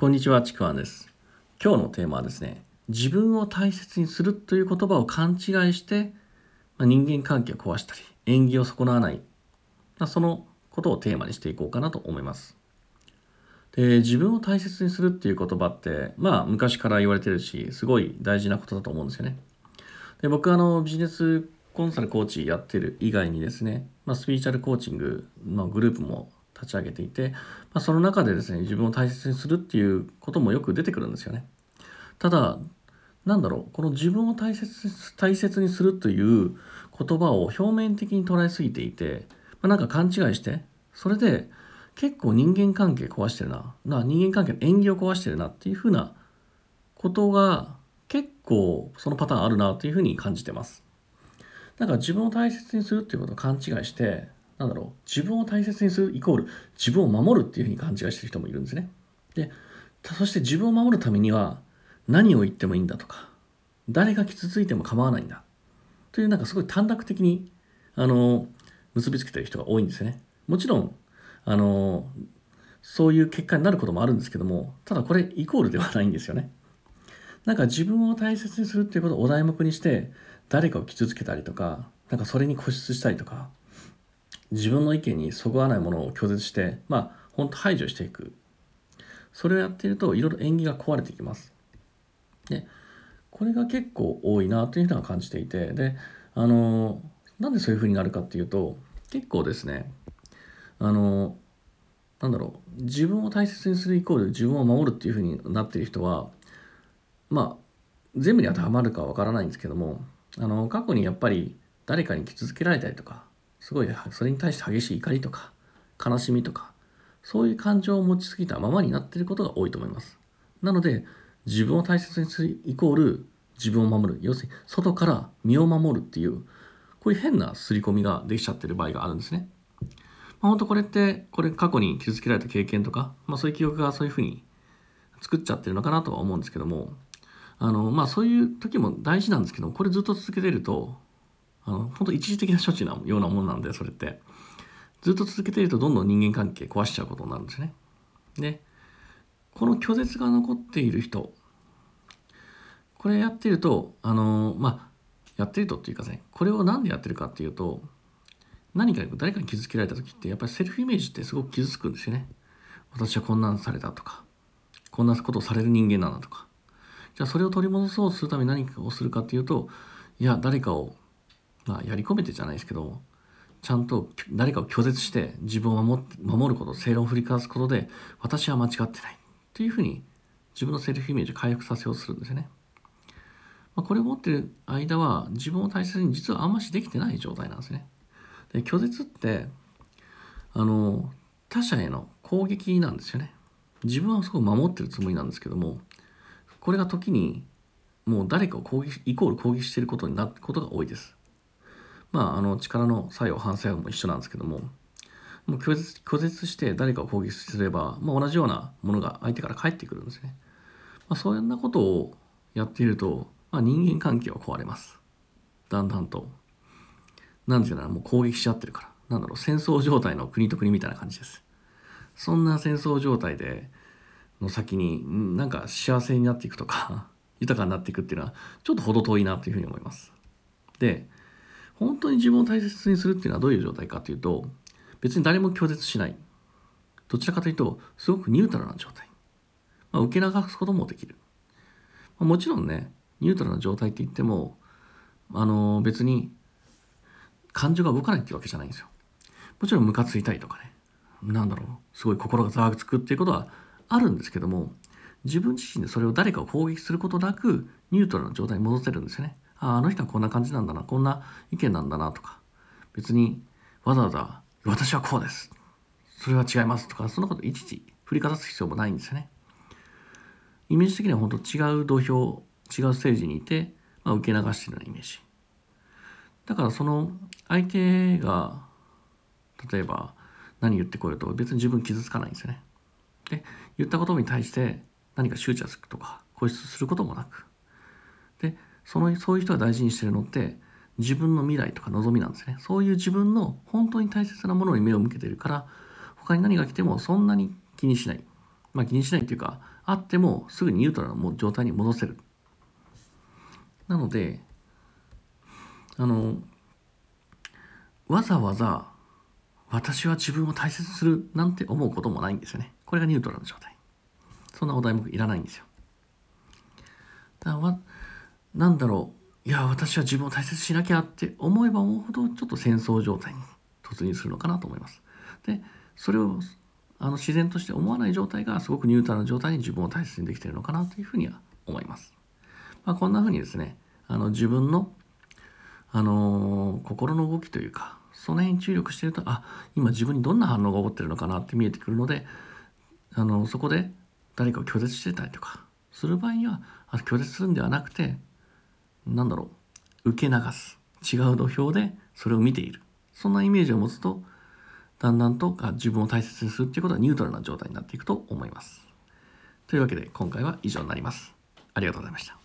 こんにちは、ちくわんです。今日のテーマはですね、自分を大切にするという言葉を勘違いして、まあ、人間関係を壊したり、縁起を損なわない、まあ、そのことをテーマにしていこうかなと思います。で、自分を大切にするっていう言葉って、まあ昔から言われてるし、すごい大事なことだと思うんですよね。で、僕はあのビジネスコンサルコーチやってる以外にですね、まあ、スピーチャルコーチングのグループも立ち上げていて、まあ、その中でですね自分を大切にするっていうこともよく出てくるんですよね。ただなんだろうこの自分を大切大切にするという言葉を表面的に捉えすぎていて、まあ、なんか勘違いしてそれで結構人間関係壊してるなな人間関係の縁起を壊してるなっていうふうなことが結構そのパターンあるなというふうに感じてます。だから自分を大切にするっていうことを勘違いしてなんだろう自分を大切にするイコール自分を守るっていうふうに勘違いしてる人もいるんですね。でそして自分を守るためには何を言ってもいいんだとか誰が傷ついても構わないんだというなんかすごい短絡的にあの結びつけてる人が多いんですよね。もちろんあのそういう結果になることもあるんですけどもただこれイコールではないんですよね。なんか自分を大切にするっていうことをお題目にして誰かを傷つけたりとかなんかそれに固執したりとか自分の意見にそぐわないものを拒絶してまあ本当排除していく。それをやっているといろいろ縁起が壊れていきます。でこれが結構多いなというふうには感じていてであのなんでそういうふうになるかっていうと結構ですねあのなんだろう自分を大切にするイコール自分を守るっていうふうになっている人はまあ全部に当てはまるかわからないんですけどもあの過去にやっぱり誰かに傷つけられたりとかすごいそれに対して激しい怒りとか悲しみとかそういう感情を持ちすぎたままになっていることが多いと思います。なので自分を大切にするイコール自分を守る。要するに外から身を守るっていうこういう変な刷り込みができちゃってる場合があるんですね。まあ、本当これってこれ過去に傷つけられた経験とか、まあ、そういう記憶がそういうふうに作っちゃってるのかなとは思うんですけどもあのまあそういう時も大事なんですけどこれずっと続けてるとあの本当一時的な処置なようなものなんでそれって。ずっと続けているとどんどん人間関係壊しちゃうことになるんですね。でこの拒絶が残っている人これやってるとあのまあやってるとっていうかねこれを何でやってるかっていうと何か誰かに傷つけられた時ってやっぱりセルフイメージってすごく傷つくんですよね。私はこんなんされたとかこんなことをされる人間なんだとか。じゃあそれを取り戻そうとするために何かをするかっていうといや誰かをまあやり込めてじゃないですけどちゃんと誰かを拒絶して自分を守守ること正論を振りかわすことで私は間違ってないっていうふうに自分のセルフイメージを回復させようとするんですよね。まあ、これを持ってる間は自分を大切に実はあんましできてない状態なんですね。で拒絶ってあの他者への攻撃なんですよね。自分はすごく守ってるつもりなんですけどもこれが時にもう誰かを攻撃イコール攻撃していることになることが多いです。まあ、あの力の作用反作用も一緒なんですけどももう拒絶拒絶して誰かを攻撃すれば、まあ、同じようなものが相手から返ってくるんですね。まあ、そんなことをやっていると、まあ、人間関係は壊れます。だんだんと。なんていうのもう攻撃しちゃってるから。なんだろう戦争状態の国と国みたいな感じです。そんな戦争状態での先になんか幸せになっていくとか 豊かになっていくっていうのはちょっと程遠いなというふうに思います。で本当に自分を大切にするっていうのはどういう状態かというと別に誰も拒絶しない。どちらかというとすごくニュートラルな状態、まあ、受け流すこともできる、まあ、もちろんねニュートラルな状態って言ってもあの別に感情が動かないっていうわけじゃないんですよ。もちろんムカついたりとかね。なんだろうすごい心がざわつくっていうことはあるんですけども自分自身でそれを誰かを攻撃することなくニュートラルな状態に戻せるんですよね。ああの人はこんな感じなんだなこんな意見なんだなとか。別にわざわざ「私はこうです」それは違いますとかそんなこといちいち振りかざす必要もないんですよね。イメージ的には本当違う土俵違うステージにいて、まあ、受け流してるようなイメージ。だからその相手が例えば何言ってこようと別に自分傷つかないんですよね。で言ったことに対して何か執着とか固執することもなく。でそのそういう人が大事にしてるのって自分の未来とか望みなんですねそういう自分の本当に大切なものに目を向けてるから他に何が来てもそんなに気にしないまあ気にしないっていうか、あってもすぐにニュートラルな状態に戻せる。なので、あの、わざわざ私は自分を大切にするなんて思うこともないんですよね。これがニュートラルな状態。そんなお題目いらないんですよ。だからなんだろう、いや、私は自分を大切にしなきゃって思えば思うほど、ちょっと戦争状態に突入するのかなと思います。で、それをあの自然として思わない状態がすごくニュートラルな状態に自分を大切にできているのかなというふうには思います。まあ、こんなふうにですね、あの自分の、あのー、心の動きというか、その辺に注力してると、あ、今自分にどんな反応が起こってるのかなって見えてくるので、あのそこで誰かを拒絶してたりとかする場合には、拒絶するんではなくて、なんだろう、受け流す。違う土俵でそれを見ている。そんなイメージを持つと、だんだんと自分を大切にするっていうことはニュートラルな状態になっていくと思います。というわけで今回は以上になります。ありがとうございました。